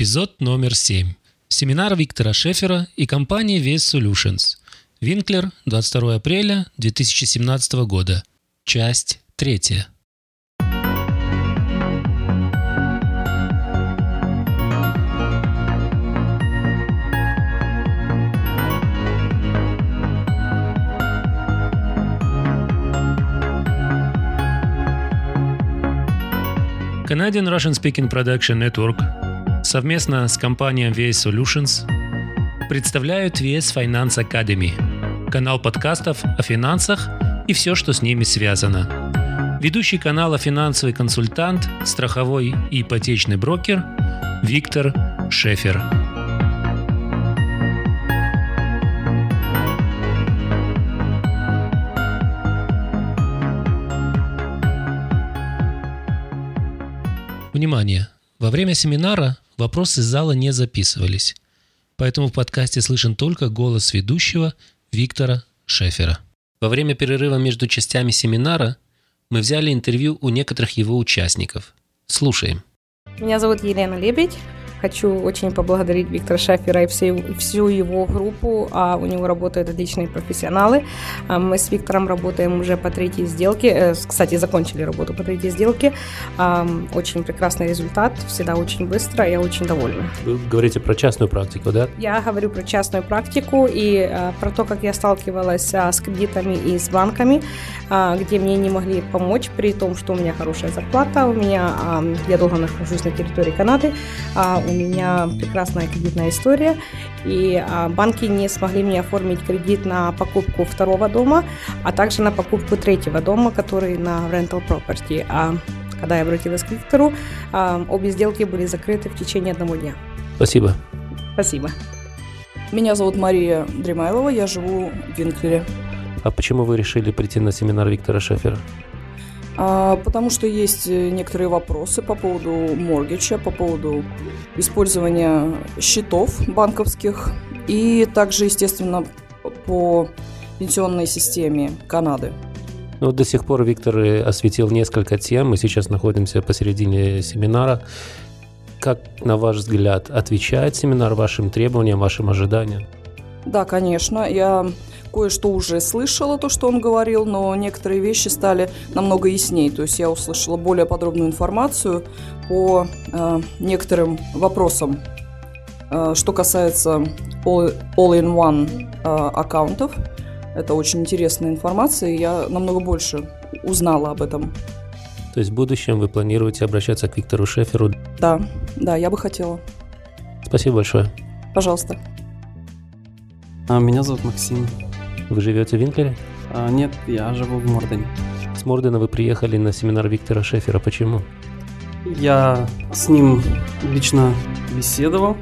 Эпизод номер 7. Семинар Виктора Шефера и компании Vest Solutions. Винклер, 22 апреля 2017 года. Часть третья. Canadian Russian Speaking Production Network совместно с компанией VS Solutions представляют VS Finance Academy, канал подкастов о финансах и все, что с ними связано. Ведущий канала финансовый консультант, страховой и ипотечный брокер Виктор Шефер. Внимание! Во время семинара вопросы из зала не записывались, поэтому в подкасте слышен только голос ведущего Виктора Шефера. Во время перерыва между частями семинара мы взяли интервью у некоторых его участников. Слушаем. Меня зовут Елена Лебедь. Хочу очень поблагодарить Виктора Шафера и всю, всю его группу. А у него работают отличные профессионалы. А мы с Виктором работаем уже по третьей сделке. Э, кстати, закончили работу по третьей сделке. А, очень прекрасный результат. Всегда очень быстро. Я очень довольна. Вы говорите про частную практику, да? Я говорю про частную практику и а, про то, как я сталкивалась с кредитами и с банками, где мне не могли помочь, при том, что у меня хорошая зарплата, у меня я долго нахожусь на территории Канады, у меня прекрасная кредитная история, и а, банки не смогли мне оформить кредит на покупку второго дома, а также на покупку третьего дома, который на rental property. А когда я обратилась к Виктору, а, обе сделки были закрыты в течение одного дня. Спасибо. Спасибо. Меня зовут Мария Дремайлова, я живу в Винклере. А почему вы решили прийти на семинар Виктора Шефера? А, потому что есть э, некоторые вопросы по поводу моргича, по поводу использования счетов банковских и также, естественно, по пенсионной системе Канады. Ну, до сих пор Виктор осветил несколько тем. Мы сейчас находимся посередине семинара. Как, на ваш взгляд, отвечает семинар вашим требованиям, вашим ожиданиям? Да, конечно. Я кое-что уже слышала, то, что он говорил, но некоторые вещи стали намного яснее. То есть я услышала более подробную информацию по э, некоторым вопросам, э, что касается all-in-one э, аккаунтов. Это очень интересная информация, и я намного больше узнала об этом. То есть в будущем вы планируете обращаться к Виктору Шеферу? Да, да, я бы хотела. Спасибо большое. Пожалуйста. А, меня зовут Максим. Вы живете в Винклере? А, нет, я живу в Мордене. С Мордена вы приехали на семинар Виктора Шефера. Почему? Я с ним лично беседовал.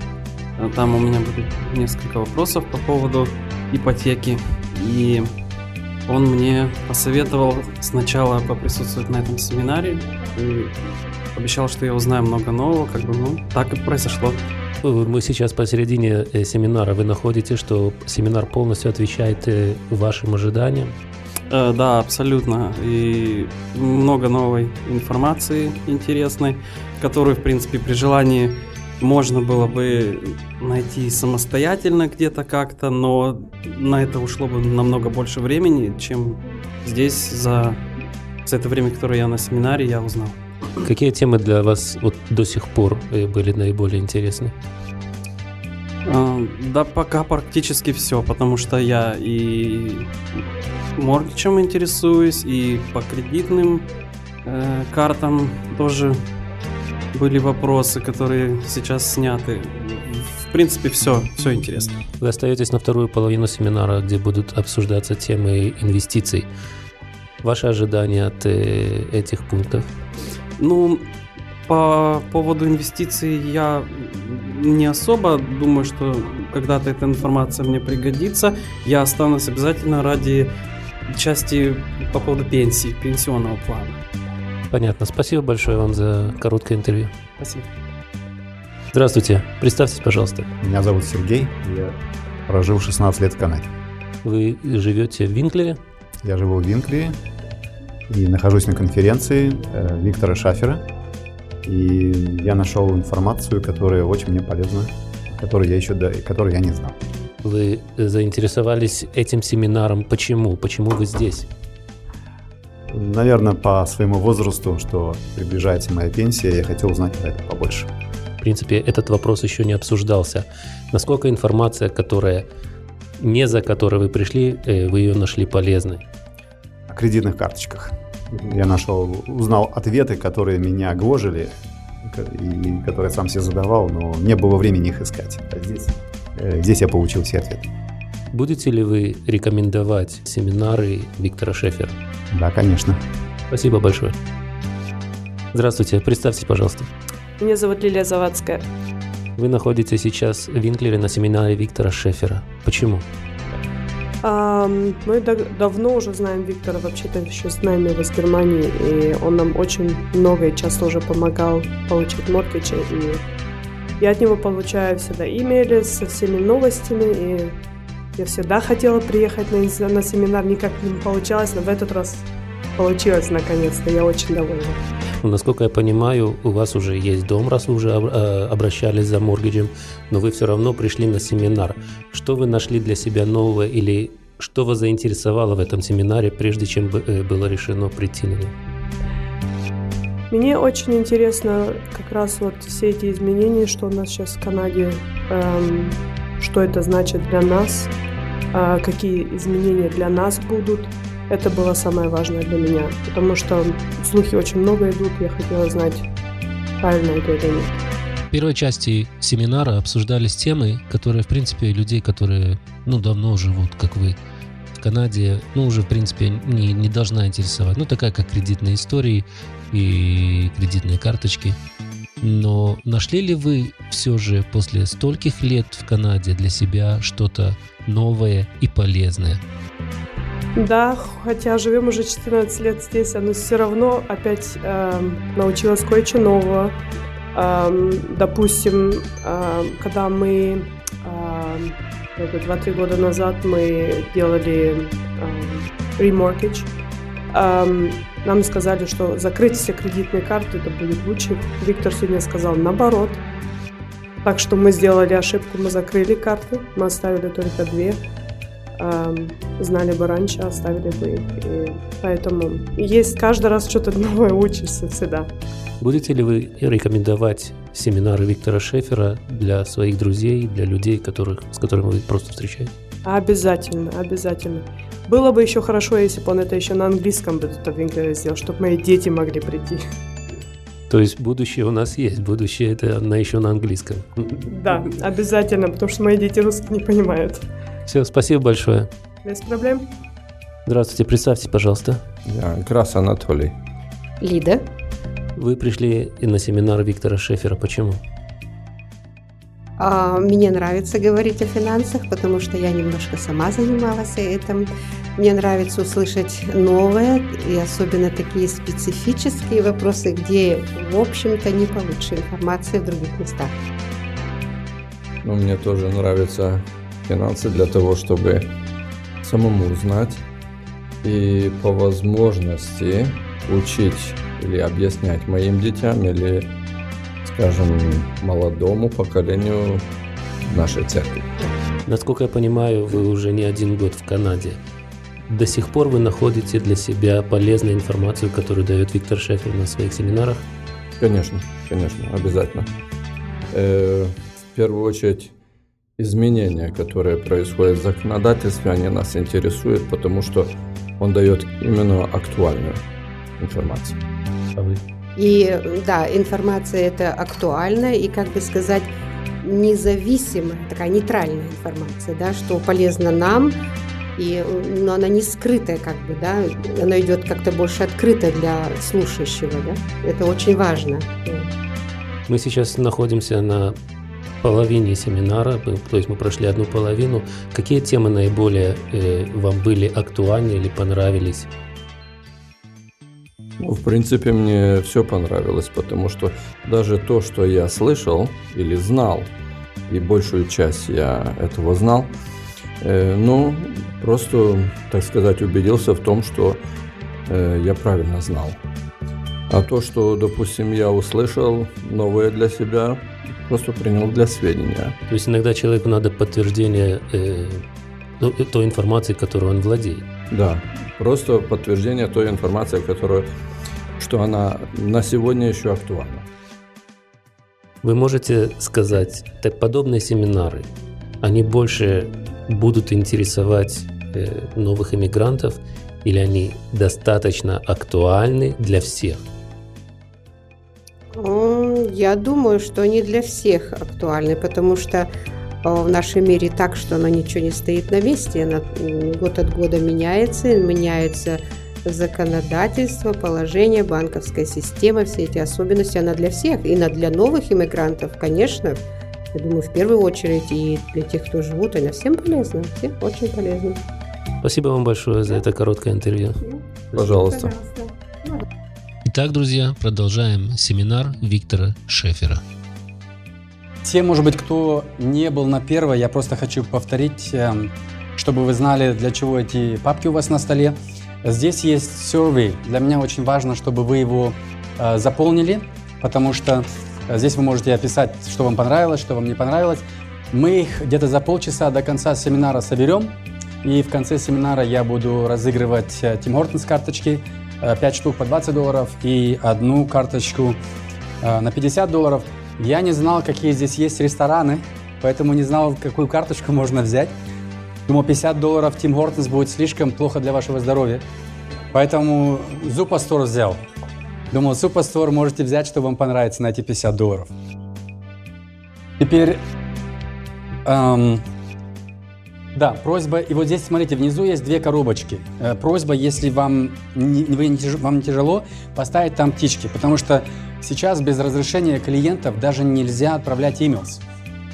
А, там у меня были несколько вопросов по поводу ипотеки. И он мне посоветовал сначала поприсутствовать на этом семинаре. И обещал, что я узнаю много нового. Как бы, ну, так и произошло. Мы сейчас посередине э, семинара. Вы находите, что семинар полностью отвечает э, вашим ожиданиям? Э, да, абсолютно. И много новой информации интересной, которую, в принципе, при желании можно было бы найти самостоятельно где-то как-то, но на это ушло бы намного больше времени, чем здесь за, за это время, которое я на семинаре, я узнал. Какие темы для вас вот до сих пор э, были наиболее интересны? А, да, пока практически все, потому что я и моргичем интересуюсь, и по кредитным э, картам тоже были вопросы, которые сейчас сняты. В принципе, все, все интересно. Вы остаетесь на вторую половину семинара, где будут обсуждаться темы инвестиций. Ваши ожидания от э, этих пунктов? Ну, по поводу инвестиций я не особо думаю, что когда-то эта информация мне пригодится. Я останусь обязательно ради части по поводу пенсии, пенсионного плана. Понятно. Спасибо большое вам за короткое интервью. Спасибо. Здравствуйте. Представьтесь, пожалуйста. Меня зовут Сергей. Я прожил 16 лет в Канаде. Вы живете в Винклере? Я живу в Винклере и нахожусь на конференции э, Виктора Шафера. И я нашел информацию, которая очень мне полезна, которую я еще до, которую я не знал. Вы заинтересовались этим семинаром. Почему? Почему вы здесь? Наверное, по своему возрасту, что приближается моя пенсия, я хотел узнать про это побольше. В принципе, этот вопрос еще не обсуждался. Насколько информация, которая не за которой вы пришли, э, вы ее нашли полезной? Кредитных карточках. Я нашел, узнал ответы, которые меня гложили, и которые сам себе задавал, но не было времени их искать. А здесь, э, здесь я получил все ответы. Будете ли вы рекомендовать семинары Виктора Шефера? Да, конечно. Спасибо большое. Здравствуйте, представьтесь, пожалуйста. Меня зовут Лилия Завадская. Вы находитесь сейчас в Винклере на семинаре Виктора Шефера. Почему? Мы давно уже знаем Виктора, вообще-то еще знаем его с Германии, и он нам очень много и часто уже помогал получить моргиджи, и я от него получаю всегда имейли со всеми новостями, и я всегда хотела приехать на, на семинар, никак не получалось, но в этот раз получилось наконец-то, я очень довольна. Ну, насколько я понимаю, у вас уже есть дом, раз вы уже э, обращались за моргиджем, но вы все равно пришли на семинар. Что вы нашли для себя нового или что вас заинтересовало в этом семинаре, прежде чем э, было решено прийти на него? Мне очень интересно как раз вот все эти изменения, что у нас сейчас в Канаде, эм, что это значит для нас, э, какие изменения для нас будут – это было самое важное для меня, потому что слухи очень много идут, я хотела знать, правильно это или нет. В первой части семинара обсуждались темы, которые, в принципе, людей, которые, ну, давно живут, как вы, в Канаде, ну, уже, в принципе, не, не должна интересовать. Ну, такая, как кредитные истории и кредитные карточки. Но нашли ли вы все же после стольких лет в Канаде для себя что-то новое и полезное? Да, хотя живем уже 14 лет здесь, но все равно опять э, научилась кое-что нового. Э, допустим, э, когда мы э, 2-3 года назад мы делали э, remortgage, э, нам сказали, что закрыть все кредитные карты это будет лучше. Виктор сегодня сказал наоборот. Так что мы сделали ошибку, мы закрыли карты, мы оставили только две знали бы раньше, оставили бы их. И поэтому есть каждый раз что-то новое учишься всегда. Будете ли вы рекомендовать семинары Виктора Шефера для своих друзей, для людей, которых, с которыми вы просто встречаетесь? Обязательно, обязательно. Было бы еще хорошо, если бы он это еще на английском бы в сделал, чтобы мои дети могли прийти. То есть будущее у нас есть, будущее это на еще на английском. Да, обязательно, потому что мои дети русский не понимают. Все, спасибо большое. Без проблем. Здравствуйте, представьте, пожалуйста. Я Грас Анатолий. Лида. Вы пришли на семинар Виктора Шефера. Почему? А, мне нравится говорить о финансах, потому что я немножко сама занималась этим. Мне нравится услышать новое и особенно такие специфические вопросы, где, в общем-то, не получше информации в других местах. Ну, мне тоже нравится финансы для того, чтобы самому знать и по возможности учить или объяснять моим детям или, скажем, молодому поколению нашей церкви. Насколько я понимаю, вы уже не один год в Канаде. До сих пор вы находите для себя полезную информацию, которую дает Виктор Шефер на своих семинарах? Конечно, конечно, обязательно. Э, в первую очередь изменения, которые происходят в законодательстве, они нас интересуют, потому что он дает именно актуальную информацию. А и да, информация это актуальная и, как бы сказать, независимая, такая нейтральная информация, да, что полезно нам, и, но она не скрытая, как бы, да, она идет как-то больше открыто для слушающего, да, это очень важно. Мы сейчас находимся на половине семинара, то есть мы прошли одну половину. Какие темы наиболее э, вам были актуальны или понравились? Ну, в принципе, мне все понравилось, потому что даже то, что я слышал или знал, и большую часть я этого знал, э, ну, просто, так сказать, убедился в том, что э, я правильно знал. А то, что, допустим, я услышал новое для себя, просто принял для сведения. То есть иногда человеку надо подтверждение э, ну, той информации, которой он владеет. Да, просто подтверждение той информации, которую, что она на сегодня еще актуальна. Вы можете сказать, так подобные семинары, они больше будут интересовать э, новых иммигрантов или они достаточно актуальны для всех? Я думаю, что они для всех актуальны, потому что э, в нашем мире так, что оно ничего не стоит на месте, оно год от года меняется, меняется законодательство, положение, банковская система, все эти особенности, она для всех. И для новых иммигрантов, конечно, я думаю, в первую очередь и для тех, кто живут, она всем полезна, всем очень полезна. Спасибо вам большое за это короткое интервью. Пожалуйста. Итак, друзья, продолжаем семинар Виктора Шефера. Те, может быть, кто не был на первой, я просто хочу повторить, эм, чтобы вы знали, для чего эти папки у вас на столе. Здесь есть survey. Для меня очень важно, чтобы вы его э, заполнили, потому что э, здесь вы можете описать, что вам понравилось, что вам не понравилось. Мы их где-то за полчаса до конца семинара соберем, и в конце семинара я буду разыгрывать э, Tim Hortons карточки, э, 5 штук по 20 долларов и одну карточку э, на 50 долларов. Я не знал, какие здесь есть рестораны, поэтому не знал, какую карточку можно взять. Думал, 50 долларов Тим Хортонс будет слишком плохо для вашего здоровья. Поэтому Зупастор взял. Думал, Зупастор можете взять, что вам понравится на эти 50 долларов. Теперь, эм, да, просьба, и вот здесь, смотрите, внизу есть две коробочки. Э, просьба, если вам не, вы не, вам не тяжело, поставить там птички, потому что сейчас без разрешения клиентов даже нельзя отправлять emails.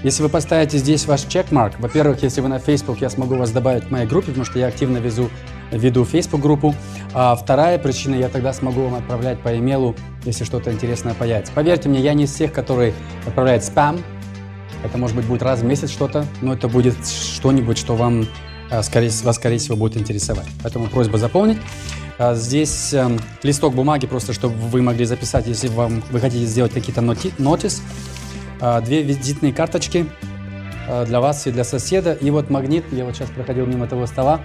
Если вы поставите здесь ваш чекмарк, во-первых, если вы на Facebook, я смогу вас добавить к моей группе, потому что я активно везу, веду Facebook-группу. А вторая причина, я тогда смогу вам отправлять по имейлу, если что-то интересное появится. Поверьте мне, я не из тех, которые отправляют спам. Это, может быть, будет раз в месяц что-то, но это будет что-нибудь, что вам, а, скорее, вас, скорее всего, будет интересовать. Поэтому просьба заполнить. А, Здесь эм, листок бумаги, просто чтобы вы могли записать, если вам, вы хотите сделать какие-то ноти, нотис. Две визитные карточки для вас и для соседа. И вот магнит. Я вот сейчас проходил мимо того стола,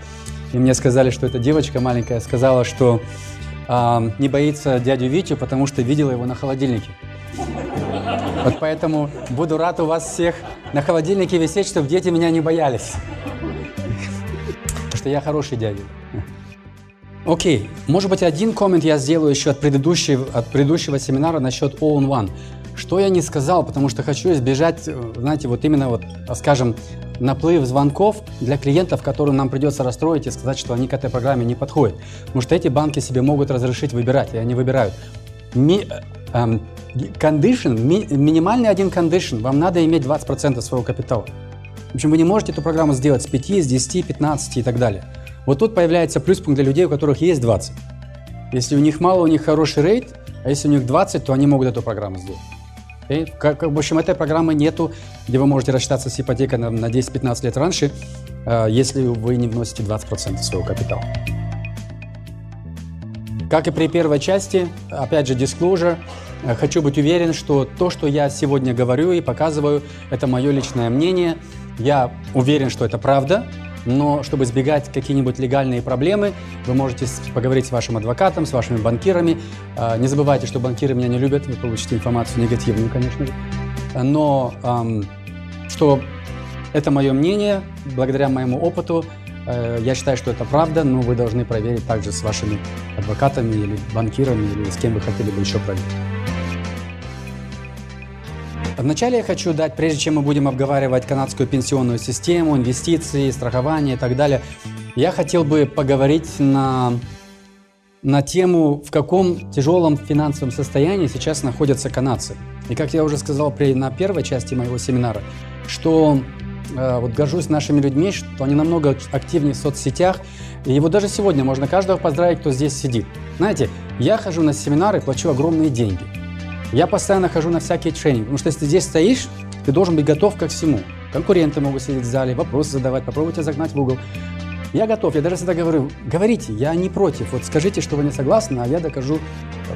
и мне сказали, что эта девочка маленькая сказала, что не боится дядю Витю, потому что видела его на холодильнике. Вот поэтому буду рад у вас всех на холодильнике висеть, чтобы дети меня не боялись. Потому что я хороший дядя. Окей, может быть, один коммент я сделаю еще от предыдущего, от предыдущего семинара насчет All-in-One. Что я не сказал, потому что хочу избежать, э, знаете, вот именно вот, а, скажем, наплыв звонков для клиентов, которым нам придется расстроить и сказать, что они к этой программе не подходят. Потому что эти банки себе могут разрешить выбирать, и они выбирают. Ми, э, эм, condition, ми- минимальный один кондишн, вам надо иметь 20% своего капитала. В общем, вы не можете эту программу сделать с 5, с 10, 15 и так далее. Вот тут появляется плюс-пункт для людей, у которых есть 20. Если у них мало, у них хороший рейд, а если у них 20, то они могут эту программу сделать. Как, как- в общем, этой программы нету, где вы можете рассчитаться с ипотекой на, на 10-15 лет раньше, э, если вы не вносите 20% своего капитала. Как и при первой части, опять же, disclosure, э, хочу быть уверен, что то, что я сегодня говорю и показываю, это мое личное мнение. Я уверен, что это правда, но чтобы избегать какие-нибудь легальные проблемы, вы можете поговорить с вашим адвокатом, с вашими банкирами. А, Не забывайте, что банкиры меня не любят, вы получите информацию негативную, конечно же. Но что это мое мнение, благодаря моему опыту, э, я считаю, что это правда, но вы должны проверить также с вашими адвокатами или банкирами, или с кем вы хотели бы еще проверить. Вначале я хочу дать, прежде чем мы будем обговаривать канадскую пенсионную систему, инвестиции, страхование и так далее, я хотел бы поговорить на, на тему, в каком тяжелом финансовом состоянии сейчас находятся канадцы. И как я уже сказал при, на первой части моего семинара, что э, вот горжусь нашими людьми, что они намного активнее в соцсетях. И вот даже сегодня можно каждого поздравить, кто здесь сидит. Знаете, я хожу на семинары, плачу огромные деньги. Я постоянно хожу на всякие тренинги, потому что если ты здесь стоишь, ты должен быть готов ко всему. Конкуренты могут сидеть в зале, вопросы задавать, попробуйте загнать в угол. Я готов, я даже всегда говорю, говорите, я не против, вот скажите, что вы не согласны, а я докажу,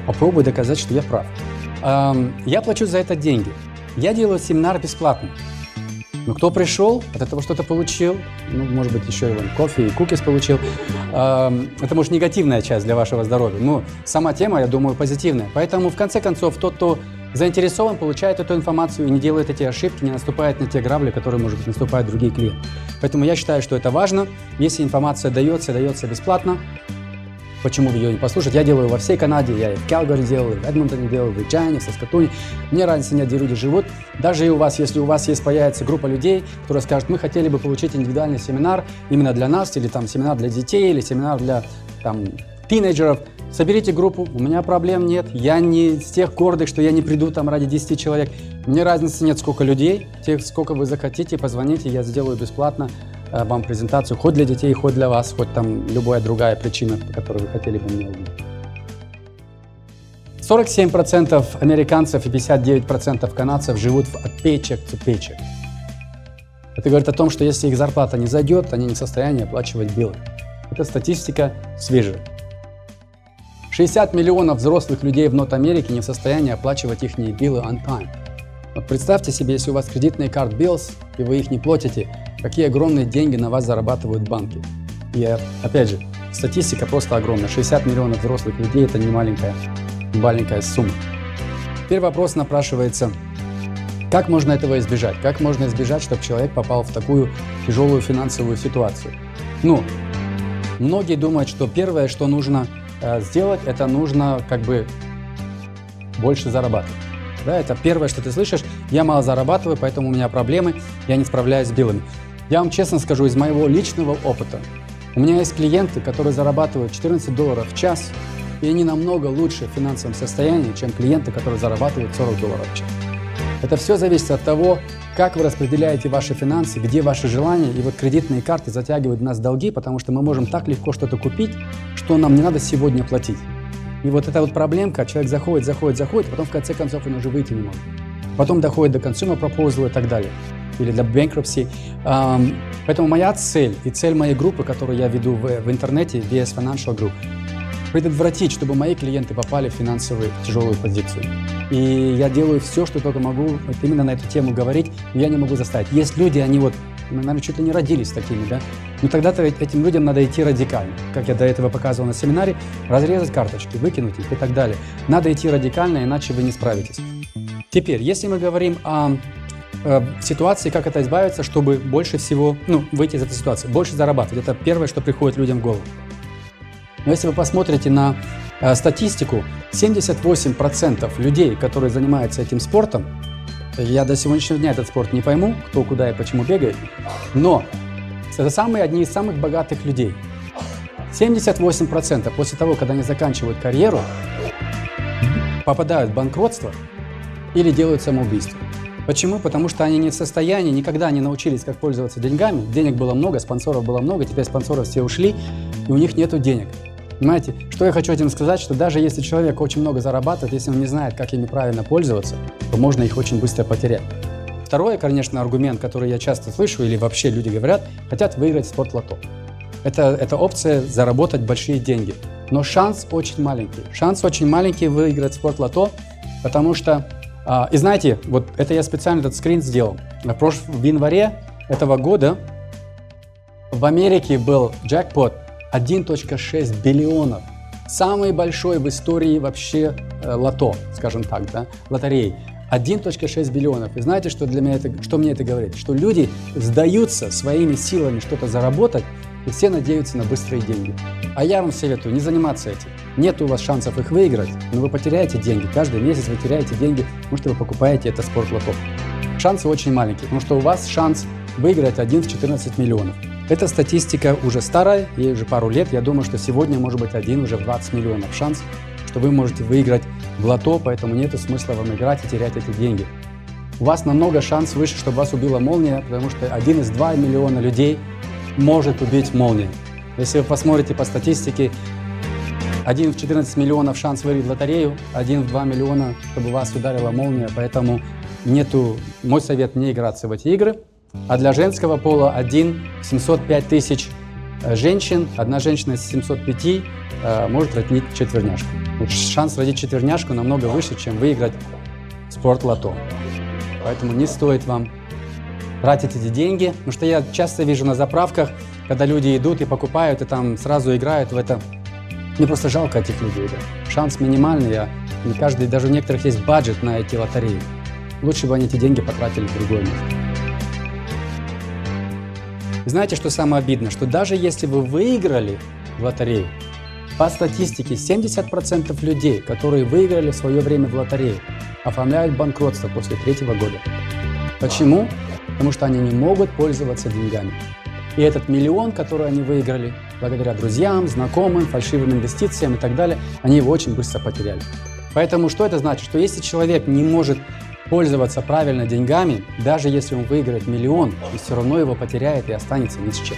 попробую доказать, что я прав. Эм, я плачу за это деньги. Я делаю семинар бесплатно. Но кто пришел, от этого что-то получил, ну, может быть, еще и вон, кофе и кукис получил. Эм, это, может, негативная часть для вашего здоровья. Но сама тема, я думаю, позитивная. Поэтому, в конце концов, тот, кто заинтересован, получает эту информацию и не делает эти ошибки, не наступает на те грабли, которые, может быть, наступают другие клиенты. Поэтому я считаю, что это важно. Если информация дается, дается бесплатно, почему бы ее не послушать? Я делаю во всей Канаде, я и в Калгари делал, и в Эдмонтоне делал, в Вирджине, в Саскатуне. Мне разницы нет, где люди живут. Даже и у вас, если у вас есть, появится группа людей, которые скажут, мы хотели бы получить индивидуальный семинар именно для нас, или там семинар для детей, или семинар для там, тинейджеров – Соберите группу, у меня проблем нет. Я не из тех гордых, что я не приду там ради 10 человек. Мне разницы нет, сколько людей, тех, сколько вы захотите, позвоните, я сделаю бесплатно вам презентацию, хоть для детей, хоть для вас, хоть там любая другая причина, по которой вы хотели бы меня увидеть. 47% американцев и 59% канадцев живут от paycheck to paycheck. Это говорит о том, что если их зарплата не зайдет, они не в состоянии оплачивать билы. Это статистика свежая. 60 миллионов взрослых людей в Нот-Америке не в состоянии оплачивать их биллы on time. Вот представьте себе, если у вас кредитные карт bills, и вы их не платите, какие огромные деньги на вас зарабатывают банки. И опять же, статистика просто огромная. 60 миллионов взрослых людей – это не маленькая, маленькая сумма. Теперь вопрос напрашивается, как можно этого избежать? Как можно избежать, чтобы человек попал в такую тяжелую финансовую ситуацию? Ну, многие думают, что первое, что нужно – Э, сделать, это нужно как бы больше зарабатывать. Да, это первое, что ты слышишь. Я мало зарабатываю, поэтому у меня проблемы, я не справляюсь с билами. Я вам честно скажу, из моего личного опыта, у меня есть клиенты, которые зарабатывают 14 долларов в час, и они намного лучше в финансовом состоянии, чем клиенты, которые зарабатывают 40 долларов в час. Это все зависит от того, как вы распределяете ваши финансы, где ваши желания. И вот кредитные карты затягивают нас долги, потому что мы можем так легко что-то купить, что нам не надо сегодня платить. И вот эта вот проблемка, человек заходит, заходит, заходит, потом в конце концов он уже выйти не может. Потом доходит до consumer proposal и так далее. Или до bankruptcy. Поэтому моя цель и цель моей группы, которую я веду в, в интернете, VS Financial Group, предотвратить, чтобы мои клиенты попали в финансовую тяжелую позицию. И я делаю все, что только могу вот именно на эту тему говорить, но я не могу заставить. Есть люди, они вот, наверное, чуть ли не родились такими, да? Но тогда-то этим людям надо идти радикально. Как я до этого показывал на семинаре, разрезать карточки, выкинуть их и так далее. Надо идти радикально, иначе вы не справитесь. Теперь, если мы говорим о э, ситуации, как это избавиться, чтобы больше всего, ну, выйти из этой ситуации, больше зарабатывать. Это первое, что приходит людям в голову. Но если вы посмотрите на э, статистику, 78% людей, которые занимаются этим спортом, я до сегодняшнего дня этот спорт не пойму, кто куда и почему бегает, но это самые одни из самых богатых людей. 78% после того, когда они заканчивают карьеру, попадают в банкротство или делают самоубийство. Почему? Потому что они не в состоянии, никогда не научились, как пользоваться деньгами. Денег было много, спонсоров было много, теперь спонсоры все ушли, и у них нет денег. Понимаете, что я хочу этим сказать, что даже если человек очень много зарабатывает, если он не знает, как ими правильно пользоваться, то можно их очень быстро потерять. Второй, конечно, аргумент, который я часто слышу или вообще люди говорят, хотят выиграть спортлото. Это, это опция заработать большие деньги. Но шанс очень маленький. Шанс очень маленький выиграть спортлото, потому что... А, и знаете, вот это я специально этот скрин сделал. В, январе этого года в Америке был джекпот 1.6 биллионов. Самый большой в истории вообще э, лото, скажем так, да, лотереи. 1.6 биллионов. И знаете, что, для меня это, что мне это говорит? Что люди сдаются своими силами что-то заработать, и все надеются на быстрые деньги. А я вам советую не заниматься этим. Нет у вас шансов их выиграть, но вы потеряете деньги. Каждый месяц вы теряете деньги, потому что вы покупаете это спортлото. Шансы очень маленькие, потому что у вас шанс выиграть 1 в 14 миллионов. Эта статистика уже старая, ей уже пару лет. Я думаю, что сегодня может быть один уже в 20 миллионов шанс, что вы можете выиграть в лото, поэтому нет смысла вам играть и терять эти деньги. У вас намного шанс выше, чтобы вас убила молния, потому что один из 2 миллиона людей может убить молния. Если вы посмотрите по статистике, один в 14 миллионов шанс выиграть лотерею, один в 2 миллиона, чтобы вас ударила молния, поэтому нету, мой совет не играться в эти игры – а для женского пола 1 705 тысяч э, женщин, одна женщина из 705 э, может родить четверняшку. Шанс родить четверняшку намного выше, чем выиграть спорт лото. Поэтому не стоит вам тратить эти деньги, потому что я часто вижу на заправках, когда люди идут и покупают, и там сразу играют в это. Мне просто жалко этих людей. Да. Шанс минимальный, а не каждый, даже у некоторых есть бюджет на эти лотереи. Лучше бы они эти деньги потратили в другое место. Знаете, что самое обидное? Что даже если вы выиграли в лотерею, по статистике 70% людей, которые выиграли в свое время в лотерею, оформляют банкротство после третьего года. Почему? Потому что они не могут пользоваться деньгами. И этот миллион, который они выиграли, благодаря друзьям, знакомым, фальшивым инвестициям и так далее, они его очень быстро потеряли. Поэтому что это значит? Что если человек не может пользоваться правильно деньгами, даже если он выиграет миллион, он все равно его потеряет и останется ни с чем.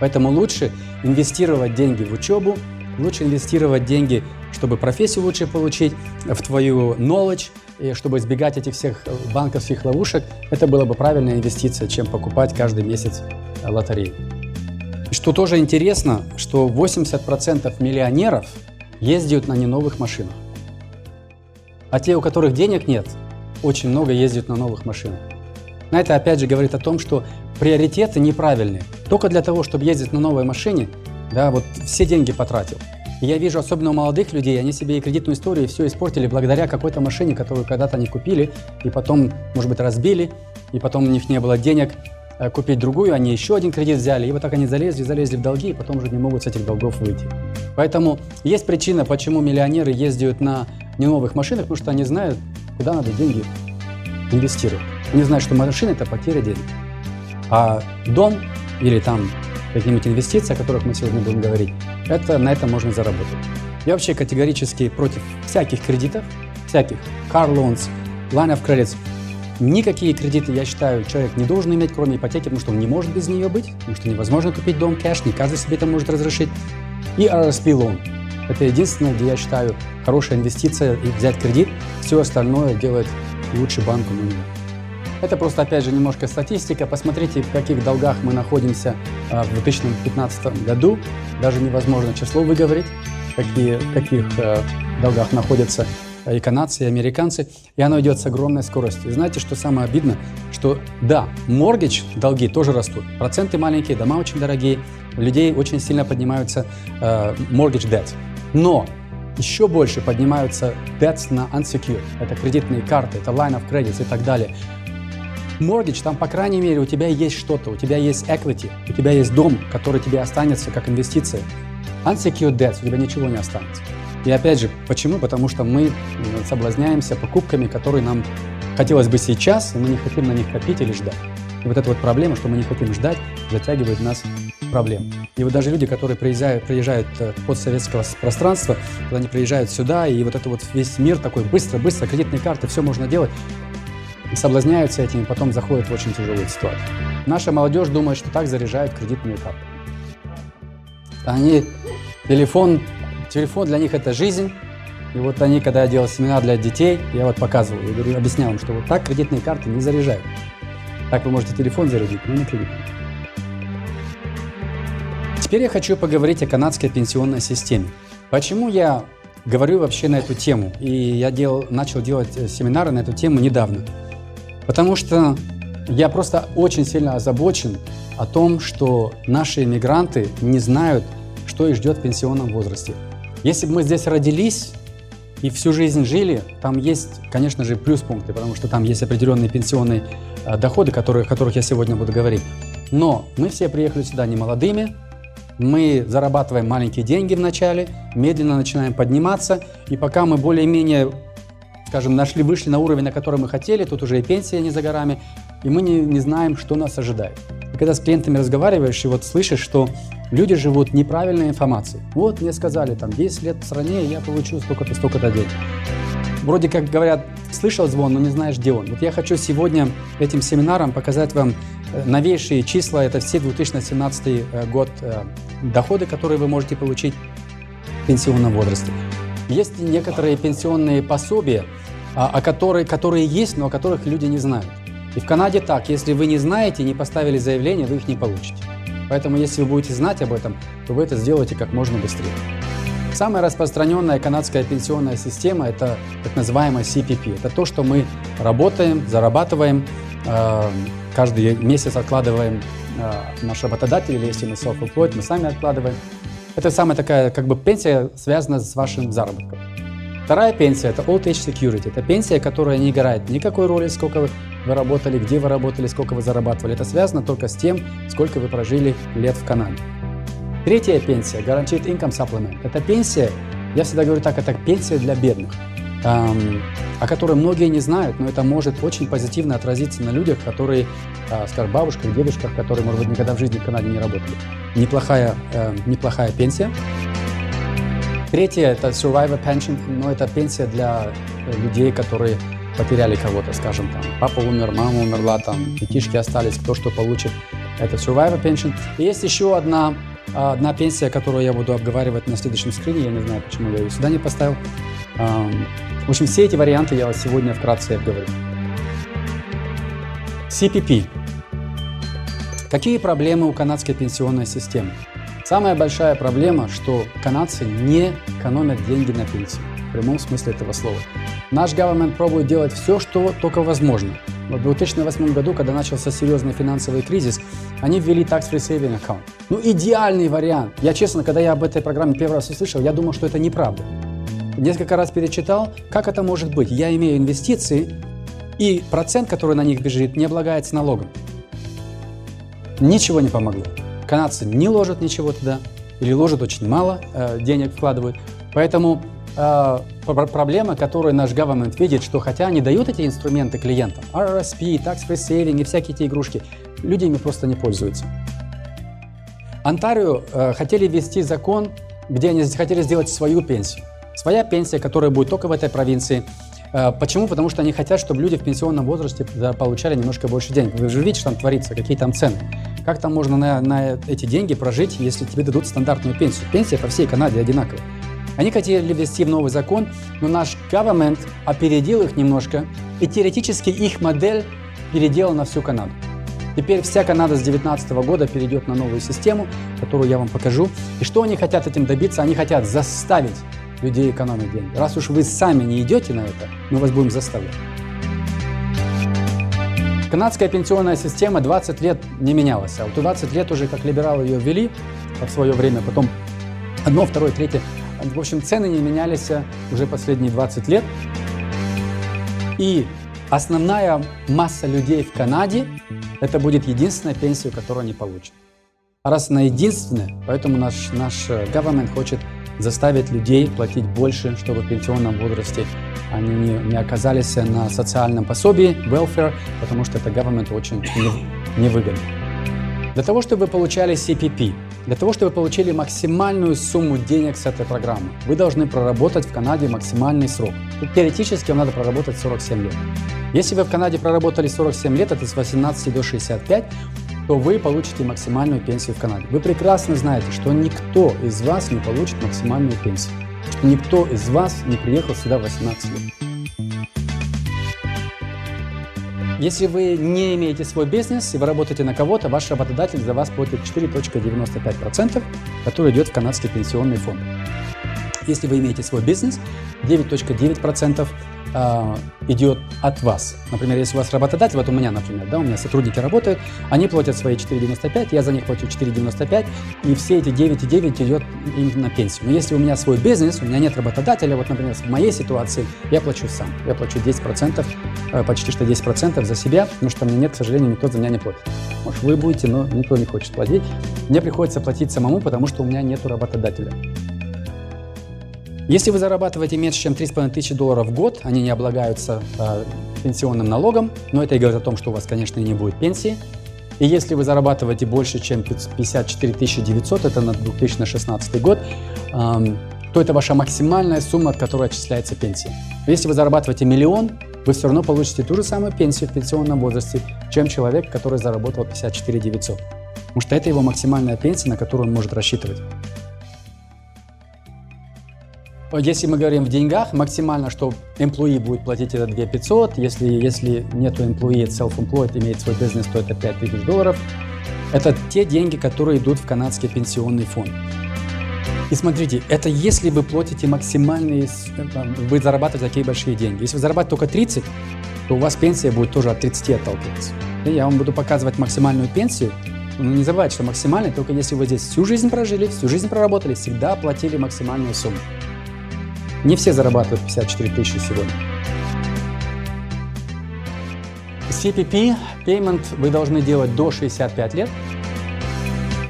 Поэтому лучше инвестировать деньги в учебу, лучше инвестировать деньги, чтобы профессию лучше получить, в твою knowledge, и чтобы избегать этих всех банковских ловушек, это была бы правильная инвестиция, чем покупать каждый месяц лотерею. Что тоже интересно, что 80% миллионеров ездят на не новых машинах. А те, у которых денег нет, очень много ездят на новых машинах. На это опять же говорит о том, что приоритеты неправильные. Только для того, чтобы ездить на новой машине, да, вот все деньги потратил. Я вижу, особенно у молодых людей, они себе и кредитную историю все испортили благодаря какой-то машине, которую когда-то они купили, и потом, может быть, разбили, и потом у них не было денег э, купить другую, они еще один кредит взяли, и вот так они залезли, залезли в долги, и потом уже не могут с этих долгов выйти. Поэтому есть причина, почему миллионеры ездят на не новых машинах, потому что они знают, куда надо деньги инвестировать. Они знают, что машина – это потеря денег. А дом или там какие-нибудь инвестиции, о которых мы сегодня будем говорить, это на этом можно заработать. Я вообще категорически против всяких кредитов, всяких car loans, line of credits. Никакие кредиты, я считаю, человек не должен иметь, кроме ипотеки, потому что он не может без нее быть, потому что невозможно купить дом кэш, не каждый себе это может разрешить. И RSP loan. Это единственное, где я считаю хорошая инвестиция и взять кредит. Все остальное делает лучше банку, но не это просто, опять же, немножко статистика. Посмотрите, в каких долгах мы находимся а, в 2015 году. Даже невозможно число выговорить, какие, каких э, долгах находятся и канадцы, и американцы. И оно идет с огромной скоростью. И знаете, что самое обидно? Что да, моргидж, долги тоже растут. Проценты маленькие, дома очень дорогие. У людей очень сильно поднимаются э, mortgage debt. Но еще больше поднимаются debts на unsecured. Это кредитные карты, это line of credits и так далее. Mortgage, там, по крайней мере, у тебя есть что-то, у тебя есть equity, у тебя есть дом, который тебе останется как инвестиция. Unsecured debts, у тебя ничего не останется. И опять же, почему? Потому что мы соблазняемся покупками, которые нам хотелось бы сейчас, и мы не хотим на них копить или ждать. И вот эта вот проблема, что мы не хотим ждать, затягивает нас проблем. И вот даже люди, которые приезжают, приезжают э, в постсоветского пространства, когда они приезжают сюда, и вот это вот весь мир такой быстро-быстро, кредитные карты, все можно делать, и соблазняются этим, и потом заходят в очень тяжелую ситуацию. Наша молодежь думает, что так заряжают кредитные карты. Они, телефон, телефон для них это жизнь. И вот они, когда я делал семинар для детей, я вот показывал, я говорю, объяснял им, что вот так кредитные карты не заряжают. Так вы можете телефон зарядить, но не кредитные. Теперь я хочу поговорить о канадской пенсионной системе. Почему я говорю вообще на эту тему? И я делал, начал делать э, семинары на эту тему недавно. Потому что я просто очень сильно озабочен о том, что наши иммигранты не знают, что их ждет в пенсионном возрасте. Если бы мы здесь родились и всю жизнь жили, там есть, конечно же, плюс пункты, потому что там есть определенные пенсионные э, доходы, которые, о которых я сегодня буду говорить. Но мы все приехали сюда не молодыми, мы зарабатываем маленькие деньги вначале, медленно начинаем подниматься, и пока мы более-менее скажем, нашли, вышли на уровень, на который мы хотели, тут уже и пенсия не за горами, и мы не, не знаем, что нас ожидает. И когда с клиентами разговариваешь, и вот слышишь, что люди живут неправильной информацией. Вот мне сказали, там, 10 лет в стране, я получу столько-то, столько-то денег. Вроде как говорят, слышал звон, но не знаешь, где он. Вот я хочу сегодня этим семинаром показать вам э, новейшие числа. Это все 2017 э, год э, доходы, которые вы можете получить в пенсионном возрасте. Есть некоторые пенсионные пособия, а, о которые, которые есть, но о которых люди не знают. И в Канаде так, если вы не знаете, не поставили заявление, вы их не получите. Поэтому, если вы будете знать об этом, то вы это сделаете как можно быстрее. Самая распространенная канадская пенсионная система – это так называемая CPP. Это то, что мы работаем, зарабатываем, э, каждый месяц откладываем э, наш работодатель, или если мы self-employed, мы сами откладываем. Это самая такая, как бы, пенсия связана с вашим заработком. Вторая пенсия – это Old Age Security. Это пенсия, которая не играет никакой роли, сколько вы, вы работали, где вы работали, сколько вы зарабатывали. Это связано только с тем, сколько вы прожили лет в Канаде. Третья пенсия, Guaranteed Income Supplement, это пенсия, я всегда говорю так, это пенсия для бедных, эм, о которой многие не знают, но это может очень позитивно отразиться на людях, которые, э, скажем, бабушках, дедушках, которые, может быть, никогда в жизни в Канаде не работали. Неплохая, э, неплохая пенсия. Третье – это Survivor Pension, но это пенсия для э, людей, которые потеряли кого-то, скажем, там, папа умер, мама умерла, там, детишки остались, кто что получит. Это Survivor Pension. И есть еще одна а, одна пенсия, которую я буду обговаривать на следующем скрине, я не знаю, почему я ее сюда не поставил. В общем, все эти варианты я сегодня вкратце обговорю. CPP. Какие проблемы у канадской пенсионной системы? Самая большая проблема, что канадцы не экономят деньги на пенсию. В прямом смысле этого слова. Наш government пробует делать все, что только возможно. В 2008 году, когда начался серьезный финансовый кризис, они ввели tax-free saving account. Ну, идеальный вариант. Я, честно, когда я об этой программе первый раз услышал, я думал, что это неправда. Несколько раз перечитал, как это может быть. Я имею инвестиции, и процент, который на них бежит, не облагается налогом. Ничего не помогло. Канадцы не ложат ничего туда, или ложат очень мало э, денег вкладывают. Поэтому э, проблема, которую наш government видит, что хотя они дают эти инструменты клиентам, RRSP, tax free saving и всякие эти игрушки, люди ими просто не пользуются. Онтарио э, хотели ввести закон, где они хотели сделать свою пенсию. Своя пенсия, которая будет только в этой провинции. Э, почему? Потому что они хотят, чтобы люди в пенсионном возрасте получали немножко больше денег. Вы же видите, что там творится, какие там цены. Как там можно на, на эти деньги прожить, если тебе дадут стандартную пенсию? Пенсия по всей Канаде одинаковая. Они хотели ввести в новый закон, но наш government опередил их немножко, и теоретически их модель переделала на всю Канаду. Теперь вся Канада с 2019 года перейдет на новую систему, которую я вам покажу. И что они хотят этим добиться? Они хотят заставить людей экономить деньги. Раз уж вы сами не идете на это, мы вас будем заставлять. Канадская пенсионная система 20 лет не менялась, а вот 20 лет уже как либералы ее ввели в свое время, потом одно, второе, третье. В общем, цены не менялись уже последние 20 лет. И основная масса людей в Канаде это будет единственная пенсия, которую они получат. А раз она единственная, поэтому наш, наш э, government хочет заставить людей платить больше, чтобы в пенсионном возрасте они не, не оказались на социальном пособии, welfare, потому что это government очень невыгодно. Для того, чтобы вы получали CPP, для того, чтобы вы получили максимальную сумму денег с этой программы, вы должны проработать в Канаде максимальный срок. теоретически вам надо проработать 47 лет. Если вы в Канаде проработали 47 лет, это с 18 до 65, то вы получите максимальную пенсию в Канаде. Вы прекрасно знаете, что никто из вас не получит максимальную пенсию. Никто из вас не приехал сюда в 18 лет. Если вы не имеете свой бизнес и вы работаете на кого-то, ваш работодатель за вас платит 4.95%, который идет в канадский пенсионный фонд. Если вы имеете свой бизнес, 9.9% э, идет от вас. Например, если у вас работодатель, вот у меня, например, да, у меня сотрудники работают, они платят свои 4,95, я за них плачу 4,95, и все эти 9,9 идет им на пенсию. Но если у меня свой бизнес, у меня нет работодателя, вот, например, в моей ситуации я плачу сам. Я плачу 10%, э, почти что 10% за себя, потому что меня нет, к сожалению, никто за меня не платит. Может, вы будете, но никто не хочет платить. Мне приходится платить самому, потому что у меня нет работодателя. Если вы зарабатываете меньше, чем 3,5 тысячи долларов в год, они не облагаются э, пенсионным налогом, но это и говорит о том, что у вас, конечно, не будет пенсии. И если вы зарабатываете больше, чем 54 900, это на 2016 год, э, то это ваша максимальная сумма, от которой отчисляется пенсия. Если вы зарабатываете миллион, вы все равно получите ту же самую пенсию в пенсионном возрасте, чем человек, который заработал 54 900. Потому что это его максимальная пенсия, на которую он может рассчитывать. Если мы говорим в деньгах, максимально, что employee будет платить, это 2 500. Если, если нету employee, self-employed, имеет свой бизнес, то это 5 тысяч долларов. Это те деньги, которые идут в канадский пенсионный фонд. И смотрите, это если вы платите максимальные, э, вы зарабатываете такие большие деньги. Если вы зарабатываете только 30, то у вас пенсия будет тоже от 30 отталкиваться. И я вам буду показывать максимальную пенсию. Но не забывайте, что максимальная только если вы здесь всю жизнь прожили, всю жизнь проработали, всегда платили максимальную сумму. Не все зарабатывают 54 тысячи сегодня. CPP payment вы должны делать до 65 лет.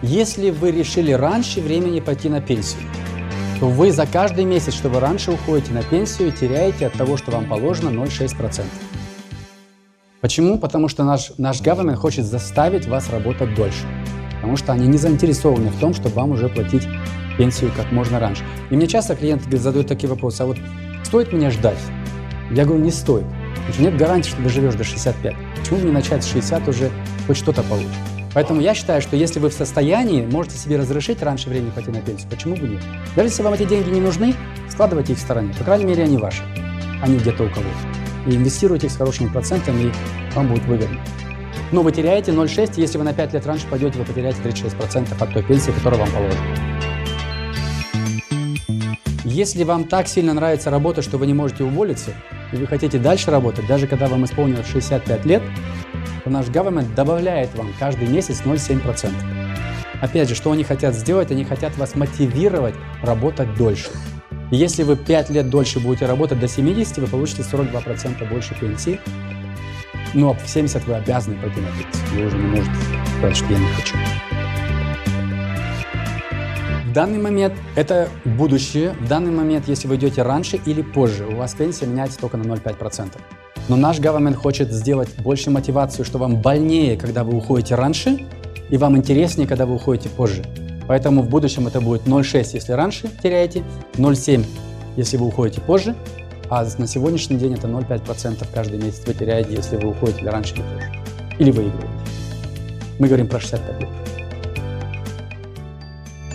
Если вы решили раньше времени пойти на пенсию, то вы за каждый месяц, что вы раньше уходите на пенсию, теряете от того, что вам положено 0,6%. Почему? Потому что наш, наш government хочет заставить вас работать дольше. Потому что они не заинтересованы в том, чтобы вам уже платить пенсию как можно раньше. И мне часто клиенты задают такие вопросы, а вот стоит меня ждать? Я говорю, не стоит. Что нет гарантии, что доживешь до 65. Почему не начать с 60 уже хоть что-то получить? Поэтому я считаю, что если вы в состоянии, можете себе разрешить раньше времени пойти на пенсию, почему бы нет? Даже если вам эти деньги не нужны, складывайте их в стороне. По крайней мере, они ваши, не где-то у кого-то. И инвестируйте их с хорошими процентами, и вам будет выгодно. Но вы теряете 0,6, если вы на 5 лет раньше пойдете, вы потеряете 36% от той пенсии, которая вам положена. Если вам так сильно нравится работа, что вы не можете уволиться, и вы хотите дальше работать, даже когда вам исполнилось 65 лет, то наш government добавляет вам каждый месяц 0,7%. Опять же, что они хотят сделать? Они хотят вас мотивировать работать дольше. И если вы 5 лет дольше будете работать до 70, вы получите 42% больше пенсии. Но в 70 вы обязаны пенсию. Вы уже не можете сказать, что я не хочу. В данный момент это будущее. В данный момент, если вы идете раньше или позже, у вас пенсия меняется только на 0,5%. Но наш government хочет сделать больше мотивацию, что вам больнее, когда вы уходите раньше, и вам интереснее, когда вы уходите позже. Поэтому в будущем это будет 0,6, если раньше теряете, 0,7, если вы уходите позже, а на сегодняшний день это 0,5% каждый месяц вы теряете, если вы уходите раньше, или позже. Или выигрываете. Мы говорим про 65 лет.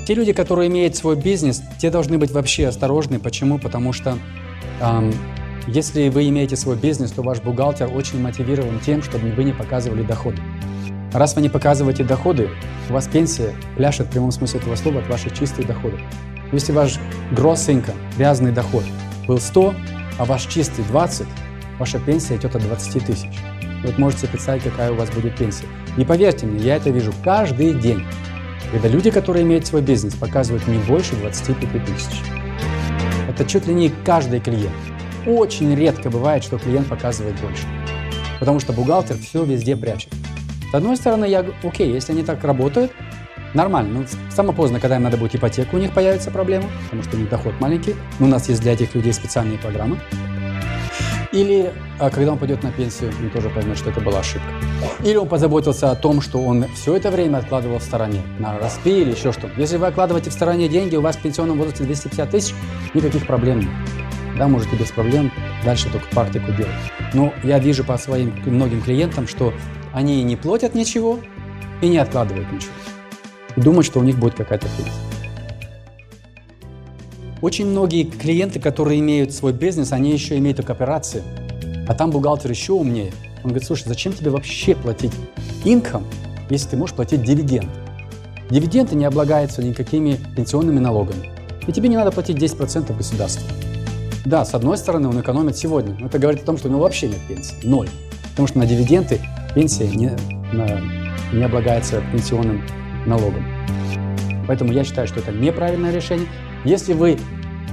Те люди, которые имеют свой бизнес, те должны быть вообще осторожны. Почему? Потому что эм, если вы имеете свой бизнес, то ваш бухгалтер очень мотивирован тем, чтобы вы не показывали доходы. Раз вы не показываете доходы, у вас пенсия пляшет в прямом смысле этого слова от ваших чистых доходов. Если ваш gross income, грязный доход, был 100, а ваш чистый 20, ваша пенсия идет от 20 тысяч. Вы можете представить, какая у вас будет пенсия. И поверьте мне, я это вижу каждый день. Когда люди, которые имеют свой бизнес, показывают не больше 25 тысяч. Это чуть ли не каждый клиент. Очень редко бывает, что клиент показывает больше. Потому что бухгалтер все везде прячет. С одной стороны, я окей, если они так работают, нормально. Ну, самое поздно, когда им надо будет ипотеку, у них появится проблема, потому что у них доход маленький. Но у нас есть для этих людей специальные программы. Или а когда он пойдет на пенсию, он тоже поймет, что это была ошибка. Или он позаботился о том, что он все это время откладывал в стороне, на распи или еще что-то. Если вы откладываете в стороне деньги, у вас в пенсионном возрасте 250 тысяч, никаких проблем нет. Да, можете без проблем дальше только практику делать. Но я вижу по своим многим клиентам, что они не платят ничего и не откладывают ничего. И думают, что у них будет какая-то пенсия. Очень многие клиенты, которые имеют свой бизнес, они еще имеют и кооперации. А там бухгалтер еще умнее. Он говорит, слушай, зачем тебе вообще платить инком, если ты можешь платить дивиденд? Дивиденды не облагаются никакими пенсионными налогами. И тебе не надо платить 10% государству. Да, с одной стороны, он экономит сегодня, но это говорит о том, что у него вообще нет пенсии. Ноль. Потому что на дивиденды пенсия не, на, не облагается пенсионным налогом. Поэтому я считаю, что это неправильное решение. Если вы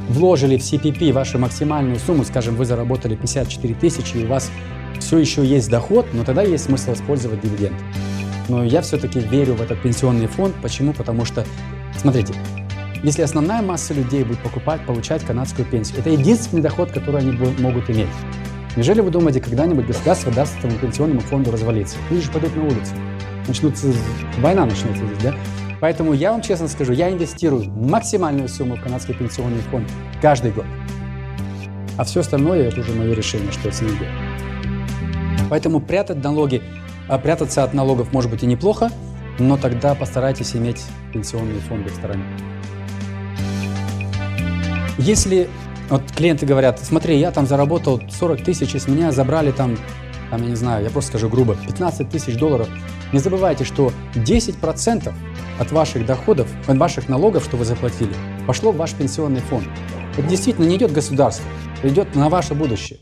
вложили в CPP вашу максимальную сумму, скажем, вы заработали 54 тысячи, и у вас все еще есть доход, но тогда есть смысл использовать дивиденд. Но я все-таки верю в этот пенсионный фонд. Почему? Потому что, смотрите, если основная масса людей будет покупать, получать канадскую пенсию, это единственный доход, который они могут иметь. Неужели вы думаете, когда-нибудь государство даст этому пенсионному фонду развалиться? Люди же пойдут на улицу. Начнутся, война начнется здесь, да? Поэтому я вам честно скажу, я инвестирую максимальную сумму в канадский пенсионный фонд каждый год. А все остальное это уже мое решение, что я с ним делаю. Поэтому прятать налоги, а прятаться от налогов может быть и неплохо, но тогда постарайтесь иметь пенсионные фонды в стороне. Если вот клиенты говорят, смотри, я там заработал 40 тысяч, и с меня забрали там там, я не знаю, я просто скажу грубо, 15 тысяч долларов, не забывайте, что 10% от ваших доходов, от ваших налогов, что вы заплатили, пошло в ваш пенсионный фонд. Это действительно не идет государство, идет на ваше будущее.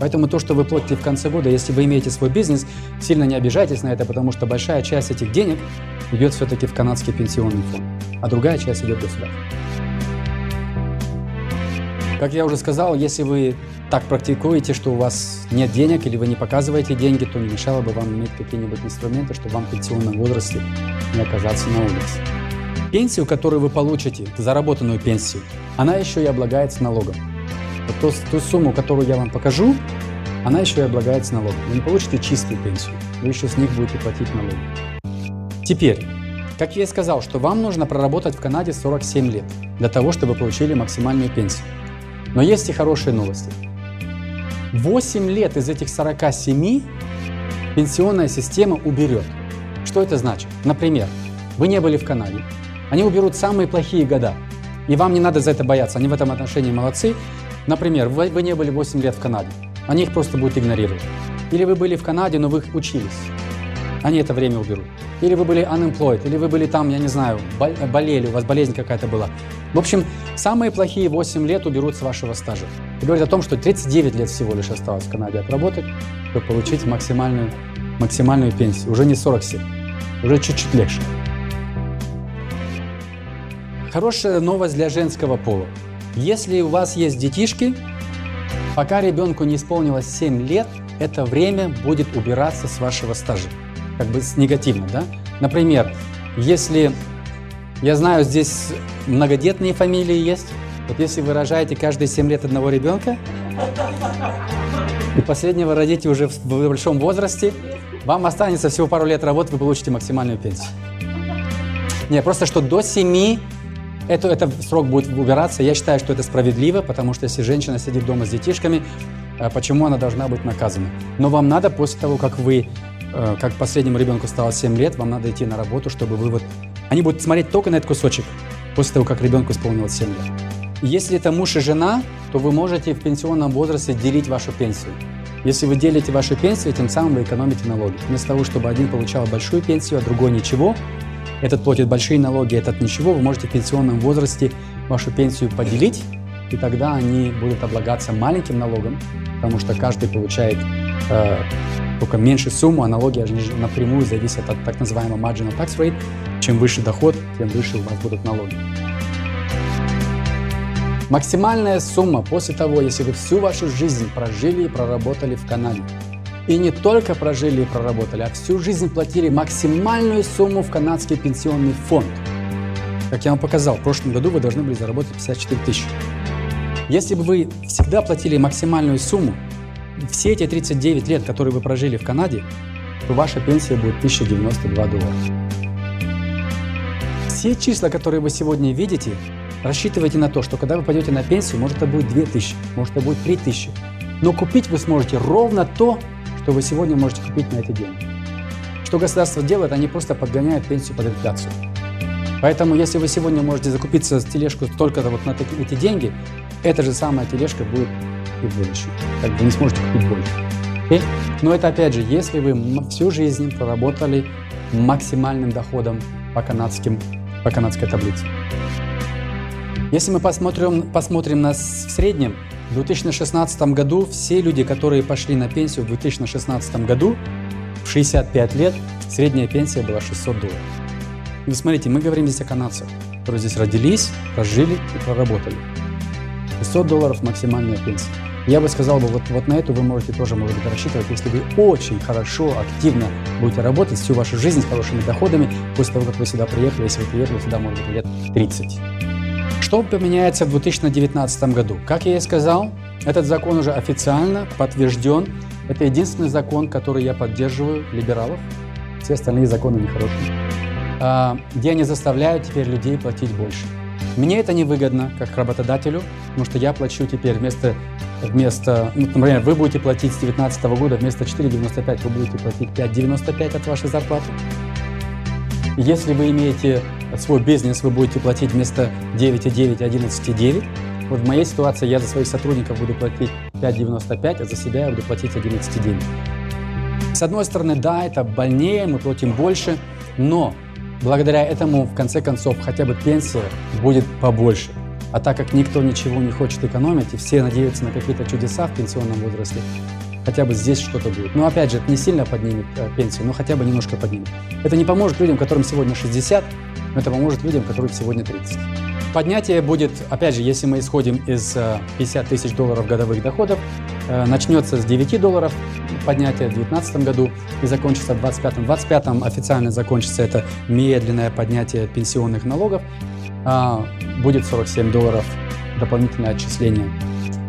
Поэтому то, что вы платите в конце года, если вы имеете свой бизнес, сильно не обижайтесь на это, потому что большая часть этих денег идет все-таки в канадский пенсионный фонд, а другая часть идет государству. Как я уже сказал, если вы так практикуете, что у вас нет денег или вы не показываете деньги, то не мешало бы вам иметь какие-нибудь инструменты, чтобы вам в пенсионном возрасте не оказаться на улице. Пенсию, которую вы получите, заработанную пенсию, она еще и облагается налогом. Вот ту, ту сумму, которую я вам покажу, она еще и облагается налогом. Вы не получите чистую пенсию, вы еще с них будете платить налоги. Теперь, как я и сказал, что вам нужно проработать в Канаде 47 лет для того, чтобы вы получили максимальную пенсию. Но есть и хорошие новости. 8 лет из этих 47 пенсионная система уберет. Что это значит? Например, вы не были в Канаде, они уберут самые плохие года. И вам не надо за это бояться, они в этом отношении молодцы. Например, вы, вы не были 8 лет в Канаде, они их просто будут игнорировать. Или вы были в Канаде, но вы учились, они это время уберут. Или вы были unemployed, или вы были там, я не знаю, болели, у вас болезнь какая-то была. В общем, самые плохие 8 лет уберут с вашего стажа. И говорит о том, что 39 лет всего лишь осталось в Канаде отработать, чтобы получить максимальную, максимальную пенсию. Уже не 47, уже чуть-чуть легче. Хорошая новость для женского пола. Если у вас есть детишки, пока ребенку не исполнилось 7 лет, это время будет убираться с вашего стажа. Как бы негативно, да? Например, если я знаю, здесь многодетные фамилии есть. Вот если вы рожаете каждые 7 лет одного ребенка, и последнего родите уже в большом возрасте, вам останется всего пару лет работы, вы получите максимальную пенсию. Не, просто что до 7 это, это срок будет убираться. Я считаю, что это справедливо, потому что если женщина сидит дома с детишками, э, почему она должна быть наказана? Но вам надо после того, как вы, как последнему ребенку стало 7 лет, вам надо идти на работу, чтобы вы вот они будут смотреть только на этот кусочек после того, как ребенку исполнилось 7 лет. Если это муж и жена, то вы можете в пенсионном возрасте делить вашу пенсию. Если вы делите вашу пенсию, тем самым вы экономите налоги. Вместо того, чтобы один получал большую пенсию, а другой ничего, этот платит большие налоги, этот ничего, вы можете в пенсионном возрасте вашу пенсию поделить, и тогда они будут облагаться маленьким налогом, потому что каждый получает э, только меньше сумму, а налоги напрямую зависят от так называемого marginal tax rate. Чем выше доход, тем выше у вас будут налоги. Максимальная сумма после того, если вы всю вашу жизнь прожили и проработали в Канаде, и не только прожили и проработали, а всю жизнь платили максимальную сумму в канадский пенсионный фонд. Как я вам показал, в прошлом году вы должны были заработать 54 тысячи. Если бы вы всегда платили максимальную сумму, все эти 39 лет, которые вы прожили в Канаде, ваша пенсия будет 1092 доллара. Все числа, которые вы сегодня видите, рассчитывайте на то, что когда вы пойдете на пенсию, может это будет 2000, может это будет 3000. Но купить вы сможете ровно то, что вы сегодня можете купить на эти деньги. Что государство делает, они просто подгоняют пенсию под инфляцию. Поэтому, если вы сегодня можете закупиться тележку только вот на эти деньги, эта же самая тележка будет и в будущем. Как бы не сможете купить больше. Okay? Но это опять же, если вы всю жизнь проработали максимальным доходом по, канадским, по канадской таблице. Если мы посмотрим, посмотрим на в среднем, в 2016 году все люди, которые пошли на пенсию в 2016 году, в 65 лет, средняя пенсия была 600 долларов. И вы смотрите, мы говорим здесь о канадцах, которые здесь родились, прожили и проработали. 600 долларов максимальная пенсия. Я бы сказал, вот, вот на эту вы можете тоже, может быть, рассчитывать, если вы очень хорошо, активно будете работать всю вашу жизнь с хорошими доходами после того, как вы сюда приехали, если вы приехали сюда, может быть, лет 30. Что поменяется в 2019 году? Как я и сказал, этот закон уже официально подтвержден. Это единственный закон, который я поддерживаю, либералов. Все остальные законы нехорошие. А, где они заставляют теперь людей платить больше. Мне это невыгодно, как работодателю, потому что я плачу теперь вместо вместо, ну, например, вы будете платить с 2019 года вместо 4,95 вы будете платить 5,95 от вашей зарплаты. Если вы имеете свой бизнес, вы будете платить вместо 9,9 11,9. Вот в моей ситуации я за своих сотрудников буду платить 5,95, а за себя я буду платить 11,9. С одной стороны, да, это больнее, мы платим больше, но благодаря этому, в конце концов, хотя бы пенсия будет побольше. А так как никто ничего не хочет экономить, и все надеются на какие-то чудеса в пенсионном возрасте, хотя бы здесь что-то будет. Но опять же, это не сильно поднимет э, пенсию, но хотя бы немножко поднимет. Это не поможет людям, которым сегодня 60, но это поможет людям, которым сегодня 30. Поднятие будет, опять же, если мы исходим из 50 э, тысяч долларов годовых доходов, э, начнется с 9 долларов поднятие в 2019 году и закончится в 2025. В 2025 официально закончится это медленное поднятие пенсионных налогов. А, будет 47 долларов дополнительное отчисление